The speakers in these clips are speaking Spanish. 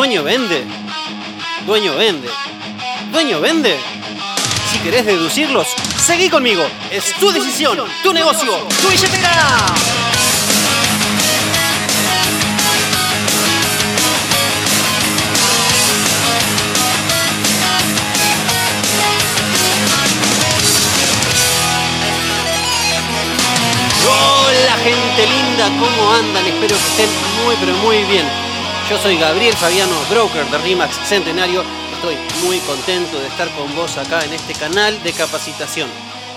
Dueño vende. Dueño vende. Dueño vende. Si querés deducirlos, seguí conmigo. Es tu decisión, tu negocio, tu billetera. Hola gente linda, ¿cómo andan? Espero que estén muy pero muy bien. Yo soy Gabriel Fabiano, broker de RIMAX Centenario. Estoy muy contento de estar con vos acá en este canal de capacitación.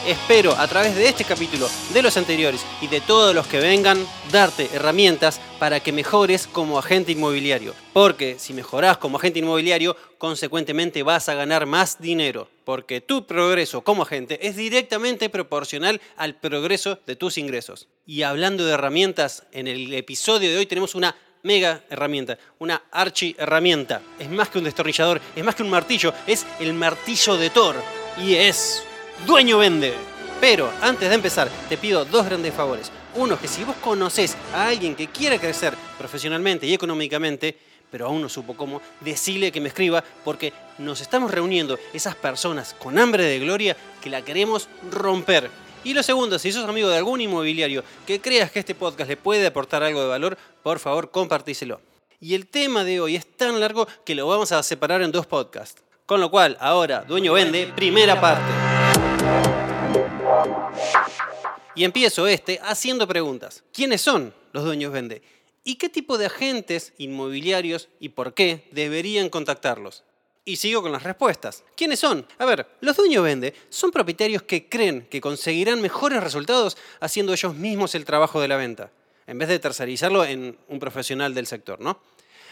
Espero a través de este capítulo, de los anteriores y de todos los que vengan, darte herramientas para que mejores como agente inmobiliario. Porque si mejorás como agente inmobiliario, consecuentemente vas a ganar más dinero. Porque tu progreso como agente es directamente proporcional al progreso de tus ingresos. Y hablando de herramientas, en el episodio de hoy tenemos una mega herramienta, una archi herramienta. Es más que un destornillador, es más que un martillo, es el martillo de Thor. Y es Dueño Vende. Pero antes de empezar, te pido dos grandes favores. Uno, que si vos conocés a alguien que quiera crecer profesionalmente y económicamente, pero aún no supo cómo, decile que me escriba porque nos estamos reuniendo esas personas con hambre de gloria que la queremos romper. Y lo segundo, si sos amigo de algún inmobiliario que creas que este podcast le puede aportar algo de valor, por favor compartíselo. Y el tema de hoy es tan largo que lo vamos a separar en dos podcasts. Con lo cual, ahora, Dueño Vende, primera parte. Y empiezo este haciendo preguntas. ¿Quiénes son los dueños vende? ¿Y qué tipo de agentes inmobiliarios y por qué deberían contactarlos? Y sigo con las respuestas. ¿Quiénes son? A ver, los dueños vende son propietarios que creen que conseguirán mejores resultados haciendo ellos mismos el trabajo de la venta, en vez de tercerizarlo en un profesional del sector, ¿no?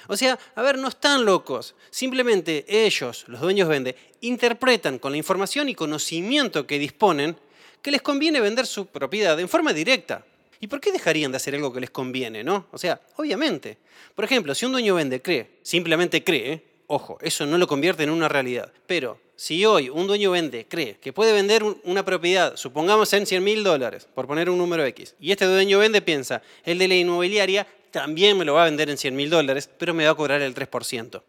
O sea, a ver, no están locos. Simplemente ellos, los dueños vende, interpretan con la información y conocimiento que disponen que les conviene vender su propiedad en forma directa. ¿Y por qué dejarían de hacer algo que les conviene, no? O sea, obviamente. Por ejemplo, si un dueño vende, cree, simplemente cree, ojo, eso no lo convierte en una realidad. Pero si hoy un dueño vende, cree que puede vender una propiedad, supongamos en 100 mil dólares, por poner un número X, y este dueño vende piensa, el de la inmobiliaria también me lo va a vender en 100 mil dólares, pero me va a cobrar el 3%.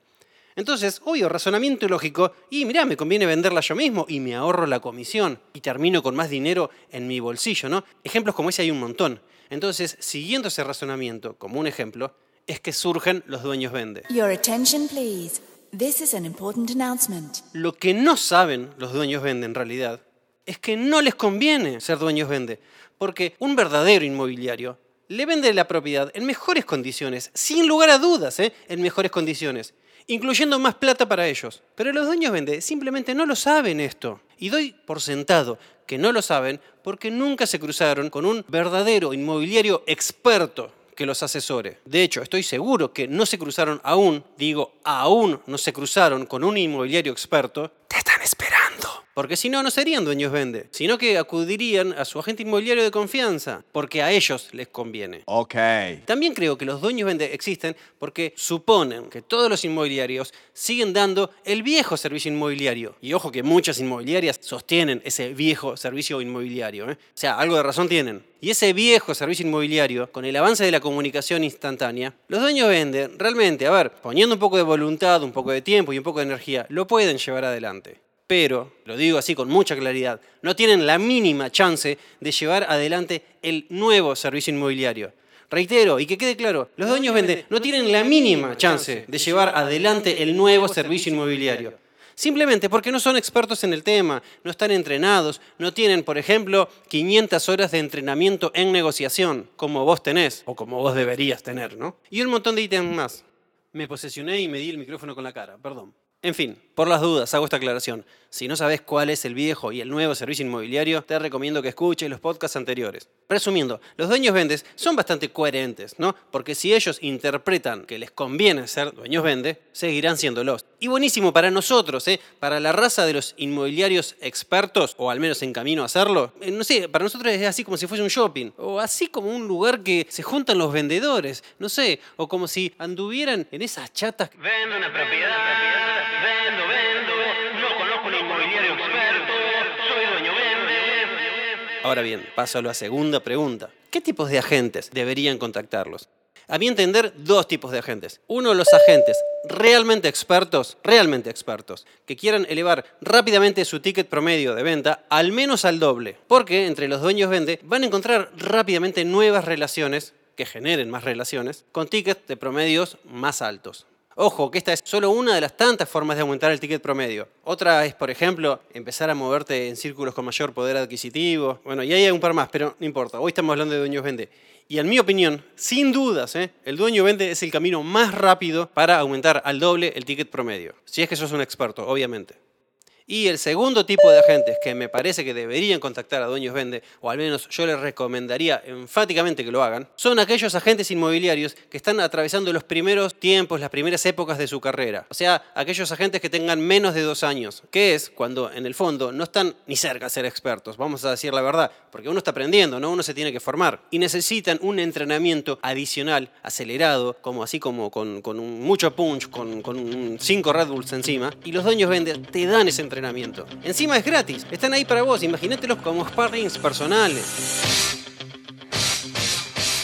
Entonces, obvio, razonamiento lógico, y mirá, me conviene venderla yo mismo y me ahorro la comisión y termino con más dinero en mi bolsillo, ¿no? Ejemplos como ese hay un montón. Entonces, siguiendo ese razonamiento, como un ejemplo, es que surgen los dueños vende. Your attention, please. This is an important announcement. Lo que no saben los dueños vende en realidad es que no les conviene ser dueños vende, porque un verdadero inmobiliario le vende la propiedad en mejores condiciones, sin lugar a dudas, ¿eh? en mejores condiciones incluyendo más plata para ellos. Pero los dueños vende simplemente no lo saben esto. Y doy por sentado que no lo saben porque nunca se cruzaron con un verdadero inmobiliario experto los asesore. De hecho, estoy seguro que no se cruzaron aún, digo, aún no se cruzaron con un inmobiliario experto. Te. Porque si no, no serían dueños vende, sino que acudirían a su agente inmobiliario de confianza, porque a ellos les conviene. Ok. También creo que los dueños vende existen porque suponen que todos los inmobiliarios siguen dando el viejo servicio inmobiliario. Y ojo que muchas inmobiliarias sostienen ese viejo servicio inmobiliario. ¿eh? O sea, algo de razón tienen. Y ese viejo servicio inmobiliario, con el avance de la comunicación instantánea, los dueños venden realmente, a ver, poniendo un poco de voluntad, un poco de tiempo y un poco de energía, lo pueden llevar adelante pero, lo digo así con mucha claridad, no tienen la mínima chance de llevar adelante el nuevo servicio inmobiliario. Reitero, y que quede claro, los dueños vende no tienen la mínima chance de llevar adelante el nuevo servicio inmobiliario. Simplemente porque no son expertos en el tema, no están entrenados, no tienen, por ejemplo, 500 horas de entrenamiento en negociación, como vos tenés, o como vos deberías tener, ¿no? Y un montón de ítems más. Me posesioné y me di el micrófono con la cara, perdón. En fin, por las dudas, hago esta aclaración. Si no sabes cuál es el viejo y el nuevo servicio inmobiliario, te recomiendo que escuches los podcasts anteriores. Resumiendo, los dueños vendes son bastante coherentes, ¿no? Porque si ellos interpretan que les conviene ser dueños vende, seguirán siéndolos. Y buenísimo para nosotros, ¿eh? Para la raza de los inmobiliarios expertos, o al menos en camino a hacerlo, eh, no sé, para nosotros es así como si fuese un shopping, o así como un lugar que se juntan los vendedores, no sé, o como si anduvieran en esas chatas. Vendo una propiedad vendo, Ahora bien, paso a la segunda pregunta. ¿Qué tipos de agentes deberían contactarlos? a mi entender, dos tipos de agentes. Uno, los agentes realmente expertos, realmente expertos, que quieran elevar rápidamente su ticket promedio de venta al menos al doble, porque entre los dueños vende van a encontrar rápidamente nuevas relaciones que generen más relaciones con tickets de promedios más altos. Ojo, que esta es solo una de las tantas formas de aumentar el ticket promedio. Otra es, por ejemplo, empezar a moverte en círculos con mayor poder adquisitivo. Bueno, y hay un par más, pero no importa. Hoy estamos hablando de dueños vende. Y en mi opinión, sin dudas, ¿eh? el dueño vende es el camino más rápido para aumentar al doble el ticket promedio. Si es que sos un experto, obviamente. Y el segundo tipo de agentes que me parece que deberían contactar a dueños vende, o al menos yo les recomendaría enfáticamente que lo hagan, son aquellos agentes inmobiliarios que están atravesando los primeros tiempos, las primeras épocas de su carrera. O sea, aquellos agentes que tengan menos de dos años, que es cuando en el fondo no están ni cerca de ser expertos, vamos a decir la verdad, porque uno está aprendiendo, ¿no? uno se tiene que formar. Y necesitan un entrenamiento adicional, acelerado, como así como con, mucho punch, con, con cinco Red Bulls encima. Y los dueños vende te dan ese entrenamiento entrenamiento. Encima es gratis, están ahí para vos, imagínatelos como sparrings personales.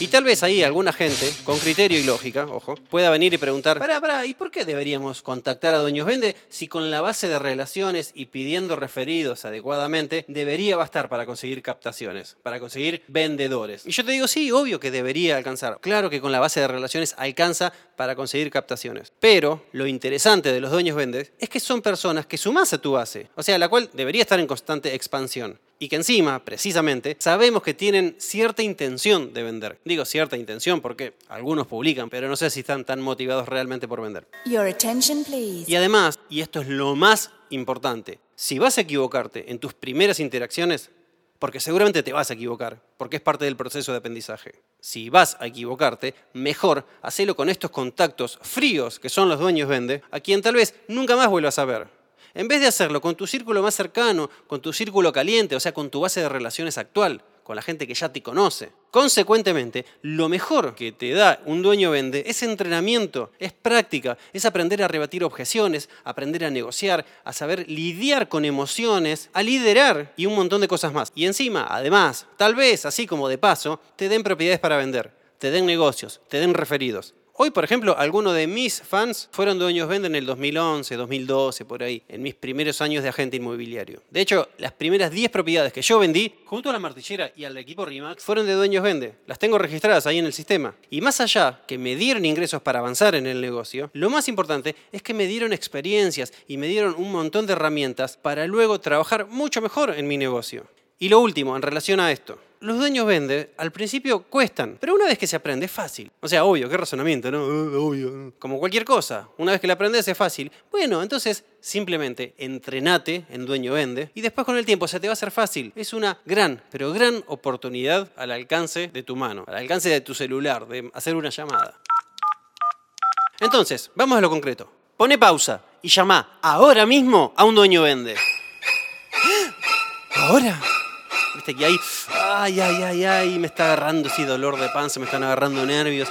Y tal vez ahí alguna gente, con criterio y lógica, ojo, pueda venir y preguntar, pará, pará, ¿y por qué deberíamos contactar a Dueños Vende si con la base de relaciones y pidiendo referidos adecuadamente debería bastar para conseguir captaciones, para conseguir vendedores? Y yo te digo, sí, obvio que debería alcanzar. Claro que con la base de relaciones alcanza para conseguir captaciones. Pero lo interesante de los Dueños Vende es que son personas que sumas a tu base, o sea, la cual debería estar en constante expansión y que encima, precisamente, sabemos que tienen cierta intención de vender. Digo cierta intención porque algunos publican, pero no sé si están tan motivados realmente por vender. Your attention, please. Y además, y esto es lo más importante, si vas a equivocarte en tus primeras interacciones, porque seguramente te vas a equivocar, porque es parte del proceso de aprendizaje. Si vas a equivocarte, mejor hacelo con estos contactos fríos que son los dueños vende, a quien tal vez nunca más vuelvas a ver. En vez de hacerlo con tu círculo más cercano, con tu círculo caliente, o sea, con tu base de relaciones actual, con la gente que ya te conoce. Consecuentemente, lo mejor que te da un dueño vende es entrenamiento, es práctica, es aprender a rebatir objeciones, aprender a negociar, a saber lidiar con emociones, a liderar y un montón de cosas más. Y encima, además, tal vez, así como de paso, te den propiedades para vender, te den negocios, te den referidos. Hoy, por ejemplo, algunos de mis fans fueron dueños vende en el 2011, 2012, por ahí, en mis primeros años de agente inmobiliario. De hecho, las primeras 10 propiedades que yo vendí, junto a la martillera y al equipo RIMAX, fueron de dueños vende. Las tengo registradas ahí en el sistema. Y más allá que me dieron ingresos para avanzar en el negocio, lo más importante es que me dieron experiencias y me dieron un montón de herramientas para luego trabajar mucho mejor en mi negocio. Y lo último, en relación a esto, los dueños vende al principio cuestan, pero una vez que se aprende es fácil. O sea, obvio, qué razonamiento, ¿no? Eh, obvio. Como cualquier cosa, una vez que la aprendes es fácil. Bueno, entonces simplemente entrenate en dueño vende y después con el tiempo se te va a hacer fácil. Es una gran, pero gran oportunidad al alcance de tu mano, al alcance de tu celular, de hacer una llamada. Entonces, vamos a lo concreto. Pone pausa y llama ahora mismo a un dueño vende. ¿Ahora? Viste que ahí, ay, ay, ay, ay, me está agarrando ese dolor de panza, me están agarrando nervios.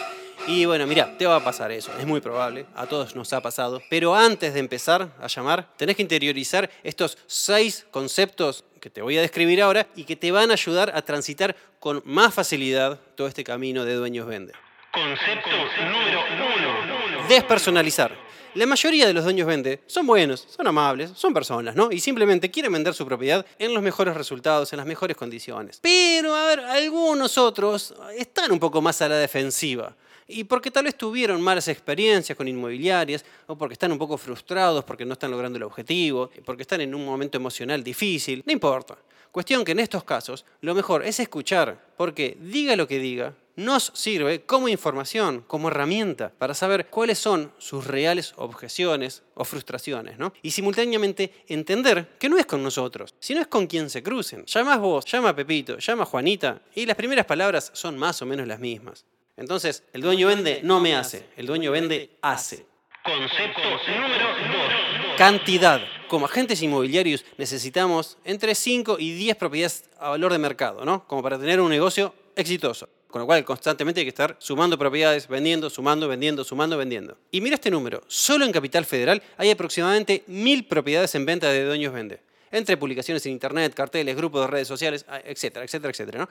Y bueno, mira, te va a pasar eso, es muy probable, a todos nos ha pasado. Pero antes de empezar a llamar, tenés que interiorizar estos seis conceptos que te voy a describir ahora y que te van a ayudar a transitar con más facilidad todo este camino de dueños vende. Concepto número uno. Despersonalizar. La mayoría de los dueños vende son buenos, son amables, son personas, ¿no? Y simplemente quieren vender su propiedad en los mejores resultados, en las mejores condiciones. Pero, a ver, algunos otros están un poco más a la defensiva. Y porque tal vez tuvieron malas experiencias con inmobiliarias, o porque están un poco frustrados porque no están logrando el objetivo, porque están en un momento emocional difícil, no importa. Cuestión que en estos casos lo mejor es escuchar, porque diga lo que diga, nos sirve como información, como herramienta para saber cuáles son sus reales objeciones o frustraciones, ¿no? Y simultáneamente entender que no es con nosotros, sino es con quien se crucen. Llamas vos, llama Pepito, llama Juanita, y las primeras palabras son más o menos las mismas. Entonces, el dueño vende no me hace, el dueño vende hace. Concepto número dos. Cantidad. Como agentes inmobiliarios necesitamos entre 5 y 10 propiedades a valor de mercado, ¿no? Como para tener un negocio exitoso. Con lo cual constantemente hay que estar sumando propiedades, vendiendo, sumando, vendiendo, sumando, vendiendo. Y mira este número, solo en Capital Federal hay aproximadamente mil propiedades en venta de dueños vende. Entre publicaciones en internet, carteles, grupos de redes sociales, etcétera, etcétera, etcétera. ¿no?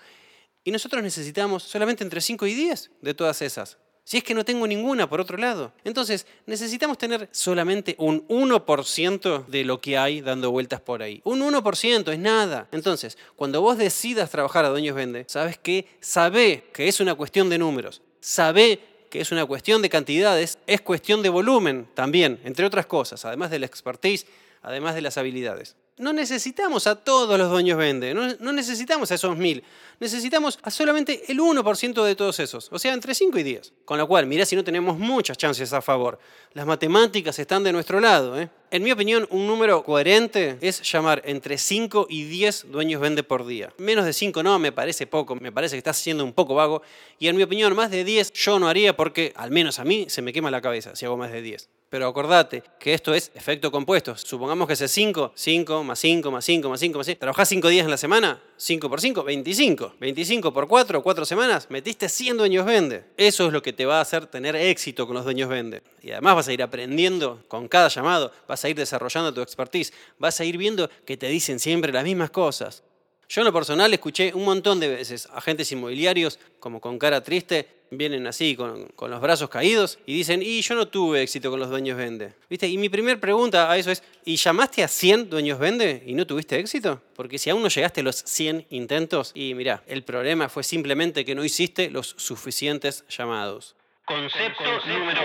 Y nosotros necesitamos solamente entre 5 y 10 de todas esas. Si es que no tengo ninguna por otro lado. Entonces, necesitamos tener solamente un 1% de lo que hay dando vueltas por ahí. Un 1% es nada. Entonces, cuando vos decidas trabajar a Dueños Vende, sabes que sabe que es una cuestión de números. Sabe que es una cuestión de cantidades, es cuestión de volumen también, entre otras cosas, además del expertise, además de las habilidades. No necesitamos a todos los dueños vende, no, necesitamos a esos mil, necesitamos a solamente el 1% de todos esos, o sea, entre 5 y 10. Con lo cual, mirá si no tenemos muchas chances a favor. Las matemáticas están de nuestro lado. ¿eh? En mi opinión, un número coherente es llamar entre 5 y 10 dueños vende por día. Menos de 5 no, me parece poco, me parece que estás siendo un poco vago. Y en mi opinión, más de 10 yo no haría porque, al menos a mí, se me quema la cabeza si hago más de 10. Pero acordate que esto es efecto compuesto. Supongamos que ese 5, 5 más 5 más 5 más 5 más 5. ¿Trabajás 5 días en la semana? 5 por 5, 25. 25 por 4, 4 semanas, metiste 100 dueños vende. Eso es lo que te va a hacer tener éxito con los dueños vende. Y además vas a ir aprendiendo con cada llamado, vas a ir desarrollando tu expertise, vas a ir viendo que te dicen siempre las mismas cosas. Yo en lo personal escuché un montón de veces agentes inmobiliarios como con cara triste, vienen así con, con, los brazos caídos y dicen, y yo no tuve éxito con los dueños vende. ¿Viste? Y mi primera pregunta a eso es, ¿y llamaste a 100 dueños vende y no tuviste éxito? Porque si aún no llegaste a los 100 intentos, y mira, el problema fue simplemente que no hiciste los suficientes llamados. Concepto número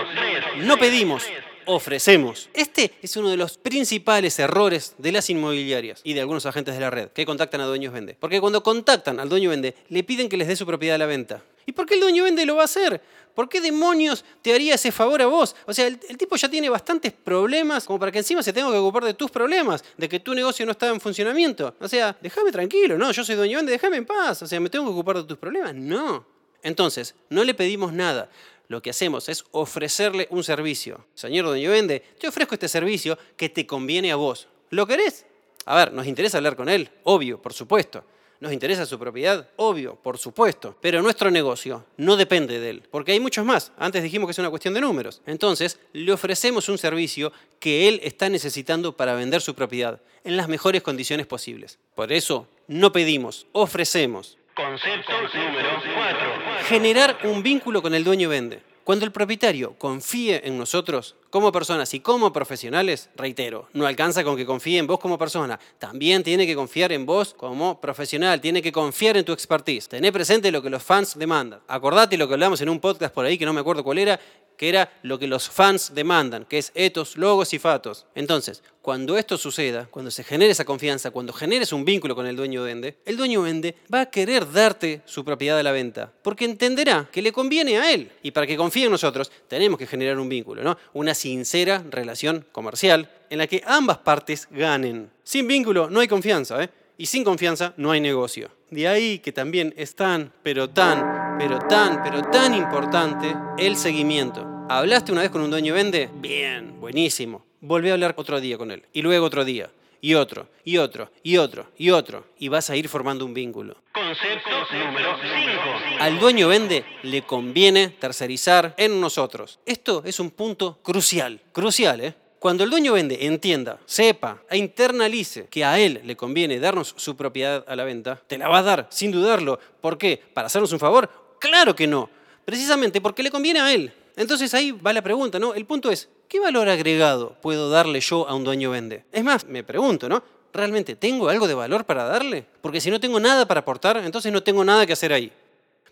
3. No pedimos, ofrecemos. Este es uno de los principales errores de las inmobiliarias y de algunos agentes de la red que contactan a dueños vende. Porque cuando contactan al dueño vende, le piden que les dé su propiedad a la venta. ¿Y por qué el dueño vende lo va a hacer? ¿Por qué demonios te haría ese favor a vos? O sea, el, el, tipo ya tiene bastantes problemas como para que encima se tenga que ocupar de tus problemas, de que tu negocio no está en funcionamiento. O sea, déjame tranquilo, no, yo soy dueño vende, déjame en paz. O sea, ¿me tengo que ocupar de tus problemas? No. Entonces, no le pedimos nada lo que hacemos es ofrecerle un servicio. Señor dueño vende, te ofrezco este servicio que te conviene a vos. ¿Lo querés? A ver, ¿nos interesa hablar con él? Obvio, por supuesto. ¿Nos interesa su propiedad? Obvio, por supuesto. Pero nuestro negocio no depende de él, porque hay muchos más. Antes dijimos que es una cuestión de números. Entonces, le ofrecemos un servicio que él está necesitando para vender su propiedad en las mejores condiciones posibles. Por eso, no pedimos, ofrecemos. Concepto número 4. Generar un vínculo con el dueño vende. Cuando el propietario confíe en nosotros como personas y como profesionales, reitero, no alcanza con que confíe en vos como persona, también tiene que confiar en vos como profesional, tiene que confiar en tu expertise. Tené presente lo que los fans demandan. Acordate lo que hablamos en un podcast por ahí que no me acuerdo cuál era, que era lo que los fans demandan, que es etos, logos y fatos. Entonces, cuando esto suceda, cuando se genere esa confianza, cuando generes un vínculo con el dueño vende, el dueño vende va a querer darte su propiedad a la venta, porque entenderá que le conviene a él. Y para que confíe en nosotros, tenemos que generar un vínculo, ¿no? Una sincera relación comercial en la que ambas partes ganen. Sin vínculo no hay confianza, ¿eh? Y sin confianza no hay negocio. De ahí que también es tan, pero tan, pero tan, pero tan importante el seguimiento. ¿Hablaste una vez con un dueño vende? Bien, buenísimo. Volvé a hablar otro día con él. Y luego otro día. Y otro, y otro, y otro, y otro. Y vas a ir formando un vínculo. Concepto número 5. Al dueño vende le conviene tercerizar en nosotros. Esto es un punto crucial. Crucial, ¿eh? Cuando el dueño vende, entienda, sepa e internalice que a él le conviene darnos su propiedad a la venta, te la va a dar, sin dudarlo. ¿Por qué? ¿Para hacernos un favor? Claro que no. Precisamente porque le conviene a él. Entonces ahí va la pregunta, ¿no? El punto es, ¿qué valor agregado puedo darle yo a un dueño vende? Es más, me pregunto, ¿no? ¿Realmente tengo algo de valor para darle? Porque si no tengo nada para aportar, entonces no tengo nada que hacer ahí.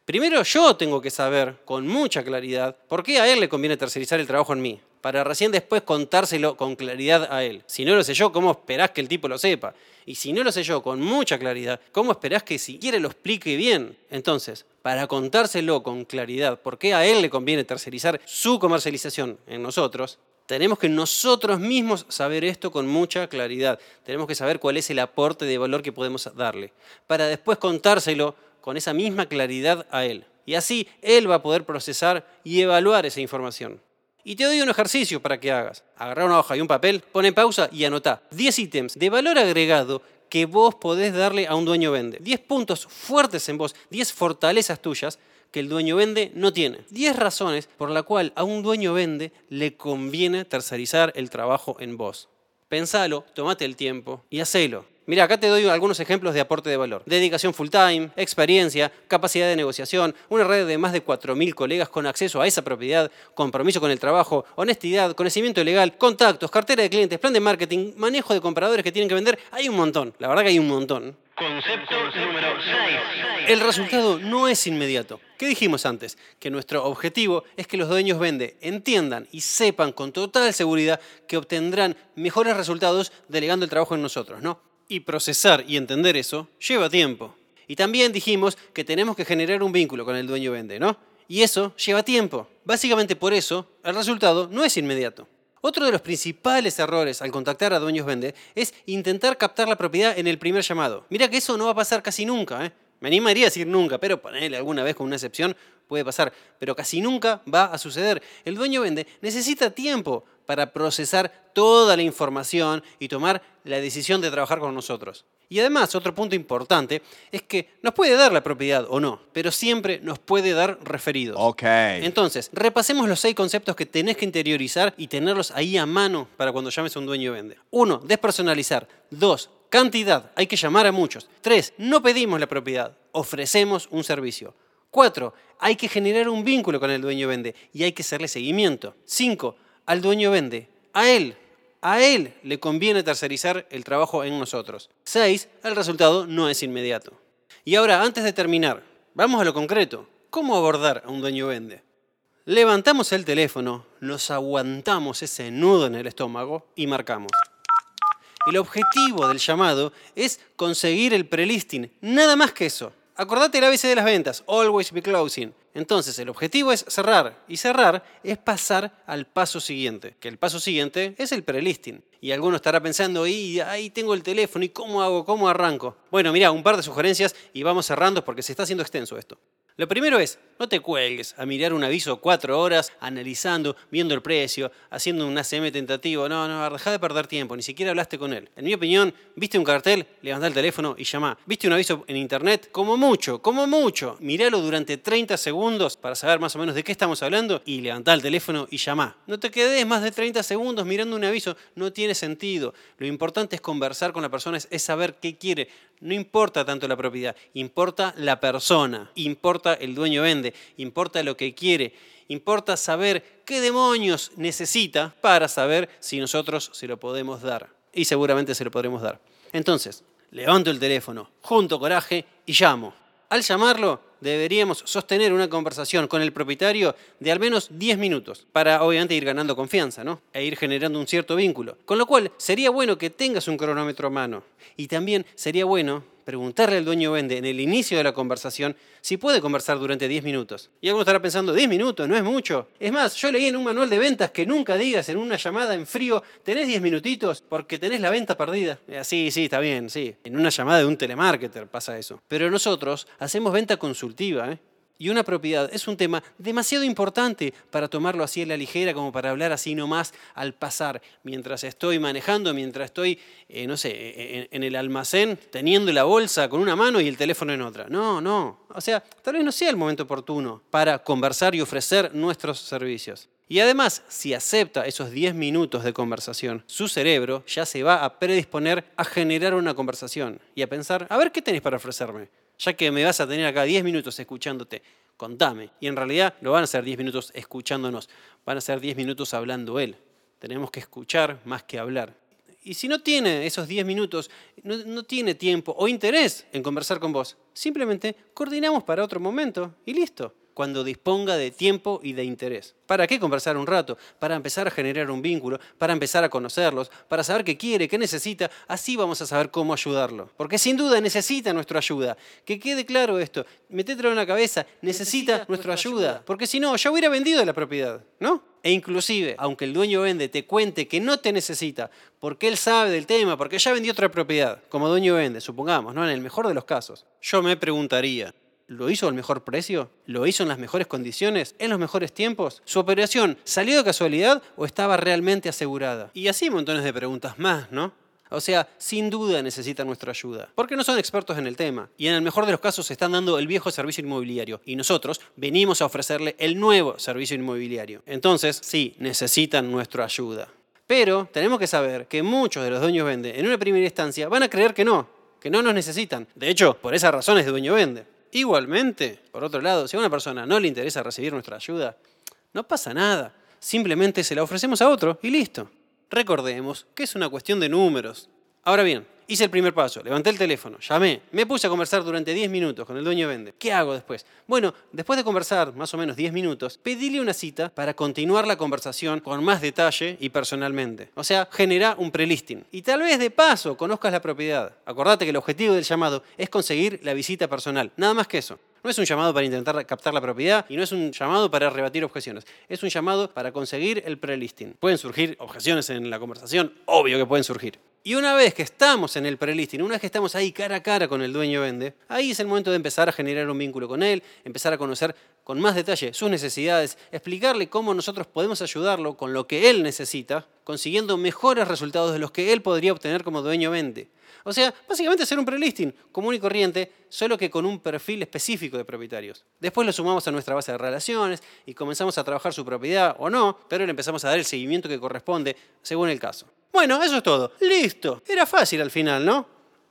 Primero yo tengo que saber con mucha claridad por qué a él le conviene tercerizar el trabajo en mí, para recién después contárselo con claridad a él. Si no lo sé yo, ¿cómo esperás que el tipo lo sepa? Y si no lo sé yo con mucha claridad, ¿cómo esperás que siquiera lo explique bien? Entonces, para contárselo con claridad, por qué a él le conviene tercerizar su comercialización en nosotros, tenemos que nosotros mismos saber esto con mucha claridad. Tenemos que saber cuál es el aporte de valor que podemos darle, para después contárselo con esa misma claridad a él. Y así él va a poder procesar y evaluar esa información. Y te doy un ejercicio para que hagas. Agarra una hoja y un papel, pone pausa y anota 10 ítems de valor agregado que vos podés darle a un dueño vende. 10 puntos fuertes en vos, 10 fortalezas tuyas que el dueño vende no tiene. 10 razones por la cual a un dueño vende le conviene tercerizar el trabajo en vos. Pensalo, tomate el tiempo y hacelo. Mira, acá te doy algunos ejemplos de aporte de valor. Dedicación full time, experiencia, capacidad de negociación, una red de más de 4.000 colegas con acceso a esa propiedad, compromiso con el trabajo, honestidad, conocimiento legal, contactos, cartera de clientes, plan de marketing, manejo de compradores que tienen que vender. Hay un montón, la verdad que hay un montón. Concepto número 6. El resultado no es inmediato. ¿Qué dijimos antes? Que nuestro objetivo es que los dueños vende entiendan y sepan con total seguridad que obtendrán mejores resultados delegando el trabajo en nosotros, ¿no? Y procesar y entender eso lleva tiempo. Y también dijimos que tenemos que generar un vínculo con el dueño vende, ¿no? Y eso lleva tiempo. Básicamente por eso el resultado no es inmediato. Otro de los principales errores al contactar a dueños vende es intentar captar la propiedad en el primer llamado. Mira que eso no va a pasar casi nunca. ¿eh? Me animaría a decir nunca, pero ponerle alguna vez con una excepción puede pasar. Pero casi nunca va a suceder. El dueño vende necesita tiempo para procesar toda la información y tomar la decisión de trabajar con nosotros. Y además, otro punto importante es que nos puede dar la propiedad o no, pero siempre nos puede dar referidos. Ok. Entonces, repasemos los seis conceptos que tenés que interiorizar y tenerlos ahí a mano para cuando llames a un dueño vende. Uno, despersonalizar. Dos, cantidad. Hay que llamar a muchos. Tres, no pedimos la propiedad, ofrecemos un servicio. Cuatro, hay que generar un vínculo con el dueño vende y hay que hacerle seguimiento. Cinco, al dueño vende. A él, a él le conviene tercerizar el trabajo en nosotros. Seis, el resultado no es inmediato. Y ahora, antes de terminar, vamos a lo concreto. ¿Cómo abordar a un dueño vende? Levantamos el teléfono, nos aguantamos ese nudo en el estómago y marcamos. El objetivo del llamado es conseguir el prelisting, nada más que eso. Acordate el ABC de las ventas, always be closing. Entonces, el objetivo es cerrar, y cerrar es pasar al paso siguiente, que el paso siguiente es el prelisting. Y alguno estará pensando, y ahí tengo el teléfono, ¿y cómo hago? ¿Cómo arranco? Bueno, mira, un par de sugerencias y vamos cerrando porque se está haciendo extenso esto. Lo primero es, no te cuelgues a mirar un aviso cuatro horas, analizando, viendo el precio, haciendo un ACM tentativo. No, no, deja de perder tiempo, ni siquiera hablaste con él. En mi opinión, viste un cartel, levanta el teléfono y llama. Viste un aviso en internet, como mucho, como mucho. Míralo durante 30 segundos para saber más o menos de qué estamos hablando y levanta el teléfono y llama. No te quedes más de 30 segundos mirando un aviso, no tiene sentido. Lo importante es conversar con la persona, es saber qué quiere. No importa tanto la propiedad, importa la persona, importa el dueño vende, importa lo que quiere, importa saber qué demonios necesita para saber si nosotros se lo podemos dar. Y seguramente se lo podremos dar. Entonces, levanto el teléfono, junto coraje y llamo. Al llamarlo, deberíamos sostener una conversación con el propietario de al menos 10 minutos, para obviamente ir ganando confianza, ¿no? E ir generando un cierto vínculo. Con lo cual, sería bueno que tengas un cronómetro a mano. Y también sería bueno preguntarle al dueño vende en el inicio de la conversación si puede conversar durante 10 minutos. Y alguno estará pensando, 10 minutos, no es mucho. Es más, yo leí en un manual de ventas que nunca digas en una llamada en frío, tenés 10 minutitos porque tenés la venta perdida. Eh, Sí, sí, está bien, sí. En una llamada de un telemarketer pasa eso. Pero nosotros hacemos venta consultiva, ¿eh? Y una propiedad es un tema demasiado importante para tomarlo así a la ligera, como para hablar así nomás al pasar, mientras estoy manejando, mientras estoy, eh, no sé, en, en el almacén, teniendo la bolsa con una mano y el teléfono en otra. No, no. O sea, tal vez no sea el momento oportuno para conversar y ofrecer nuestros servicios. Y además, si acepta esos 10 minutos de conversación, su cerebro ya se va a predisponer a generar una conversación y a pensar, a ver qué tenés para ofrecerme ya que me vas a tener acá 10 minutos escuchándote, contame. Y en realidad no van a ser 10 minutos escuchándonos, van a ser 10 minutos hablando él. Tenemos que escuchar más que hablar. Y si no tiene esos 10 minutos, no, no, tiene tiempo o interés en conversar con vos, simplemente coordinamos para otro momento y listo cuando disponga de tiempo y de interés. ¿Para qué conversar un rato? Para empezar a generar un vínculo, para empezar a conocerlos, para saber qué quiere, qué necesita, así vamos a saber cómo ayudarlo. Porque sin duda necesita nuestra ayuda. Que quede claro esto, metételo en la cabeza, necesita, necesita nuestra ayuda. Porque si no, ya hubiera vendido la propiedad, ¿no? E inclusive, aunque el dueño vende te cuente que no te necesita, porque él sabe del tema, porque ya vendió otra propiedad, como dueño vende, supongamos, ¿no? En el mejor de los casos, yo me preguntaría, ¿Lo hizo al mejor precio? ¿Lo hizo en las mejores condiciones? ¿En los mejores tiempos? ¿Su operación salió de casualidad o estaba realmente asegurada? Y así montones de preguntas más, ¿no? O sea, sin duda necesitan nuestra ayuda, porque no son expertos en el tema. Y en el mejor de los casos están dando el viejo servicio inmobiliario y nosotros venimos a ofrecerle el nuevo servicio inmobiliario. Entonces, sí, necesitan nuestra ayuda. Pero tenemos que saber que muchos de los dueños vende en una primera instancia van a creer que no, que no nos necesitan. De hecho, por esas razones de dueño vende. Igualmente, por otro lado, si a una persona no le interesa recibir nuestra ayuda, no pasa nada. Simplemente se la ofrecemos a otro y listo. Recordemos que es una cuestión de números. Ahora bien, hice el primer paso, levanté el teléfono, llamé, me puse a conversar durante 10 minutos con el dueño de Vende. ¿Qué hago después? Bueno, después de conversar más o menos 10 minutos, pedíle una cita para continuar la conversación con más detalle y personalmente. O sea, genera un prelisting. Y tal vez de paso conozcas la propiedad. Acordate que el objetivo del llamado es conseguir la visita personal. Nada más que eso. No es un llamado para intentar captar la propiedad y no es un llamado para rebatir objeciones. Es un llamado para conseguir el prelisting. Pueden surgir objeciones en la conversación, obvio que pueden surgir. Y una vez que estamos en el prelisting, una vez que estamos ahí cara a cara con el dueño vende, ahí es el momento de empezar a generar un vínculo con él, empezar a conocer con más detalle sus necesidades, explicarle cómo nosotros podemos ayudarlo con lo que él necesita, consiguiendo mejores resultados de los que él podría obtener como dueño vende. O sea, básicamente hacer un prelisting común y corriente, solo que con un perfil específico de propietarios. Después lo sumamos a nuestra base de relaciones y comenzamos a trabajar su propiedad o no, pero le empezamos a dar el seguimiento que corresponde según el caso. Bueno, eso es todo. Listo. Era fácil al final, ¿no?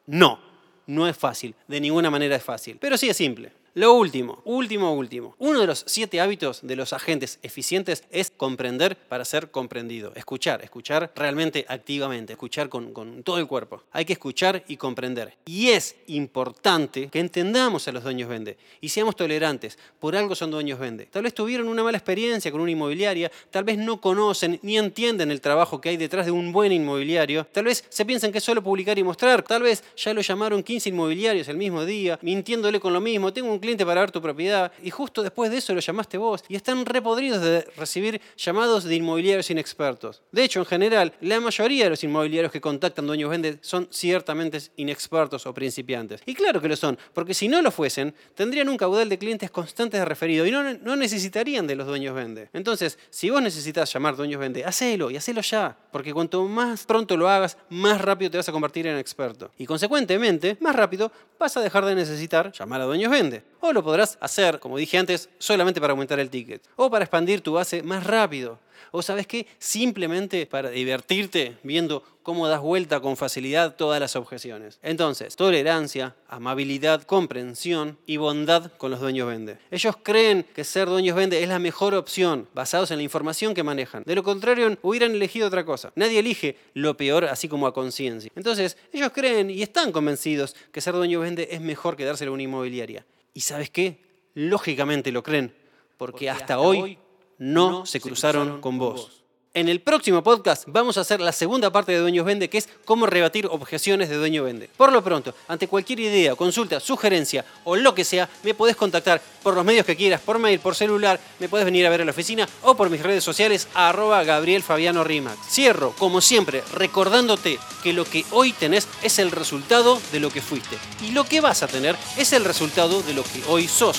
No, no es fácil. De ninguna manera es fácil. Pero sí es simple. Lo último, último, último. Uno de los siete hábitos de los agentes eficientes es comprender para ser comprendido. Escuchar, escuchar realmente activamente, escuchar con, con, todo el cuerpo. Hay que escuchar y comprender. Y es importante que entendamos a los dueños vende y seamos tolerantes. Por algo son dueños vende. Tal vez tuvieron una mala experiencia con una inmobiliaria, tal vez no conocen ni entienden el trabajo que hay detrás de un buen inmobiliario, tal vez se piensan que es solo publicar y mostrar, tal vez ya lo llamaron 15 inmobiliarios el mismo día, mintiéndole con lo mismo. Tengo un para ver tu propiedad y justo después de eso lo llamaste vos y están repodridos de recibir llamados de inmobiliarios inexpertos. De hecho, en general, la mayoría de los inmobiliarios que contactan dueños vende son ciertamente inexpertos o principiantes. Y claro que lo son, porque si no lo fuesen, tendrían un caudal de clientes constantes de referido y no, no necesitarían de los dueños vende. Entonces, si vos necesitas llamar dueños vende, hacelo y hacelo ya, porque cuanto más pronto lo hagas, más rápido te vas a convertir en experto. Y consecuentemente, más rápido vas a dejar de necesitar llamar a dueños vende. O lo podrás hacer, como dije antes, solamente para aumentar el ticket. O para expandir tu base más rápido. O sabes qué, simplemente para divertirte viendo cómo das vuelta con facilidad todas las objeciones. Entonces, tolerancia, amabilidad, comprensión y bondad con los dueños vende. Ellos creen que ser dueños vende es la mejor opción, basados en la información que manejan. De lo contrario, hubieran elegido otra cosa. Nadie elige lo peor así como a conciencia. Entonces, ellos creen y están convencidos que ser dueño vende es mejor que dárselo a una inmobiliaria. ¿Y sabes qué? Lógicamente lo creen, porque, hasta, hoy no, se cruzaron, con vos. En el próximo podcast vamos a hacer la segunda parte de Dueños Vende, que es cómo rebatir objeciones de Dueño Vende. Por lo pronto, ante cualquier idea, consulta, sugerencia o lo que sea, me podés contactar por los medios que quieras, por mail, por celular, me podés venir a ver a la oficina o por mis redes sociales, arroba Gabriel Fabiano Rimax. Cierro, como siempre, recordándote que lo que hoy tenés es el resultado de lo que fuiste. Y lo que vas a tener es el resultado de lo que hoy sos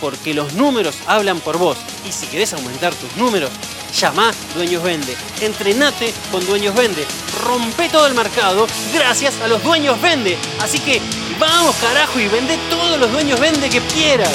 porque los números hablan por vos. Y si querés aumentar tus números, llama Dueños Vende. Entrenate con Dueños Vende. Rompe todo el mercado gracias a los Dueños Vende. Así que vamos carajo y vende todos los Dueños Vende que quieras.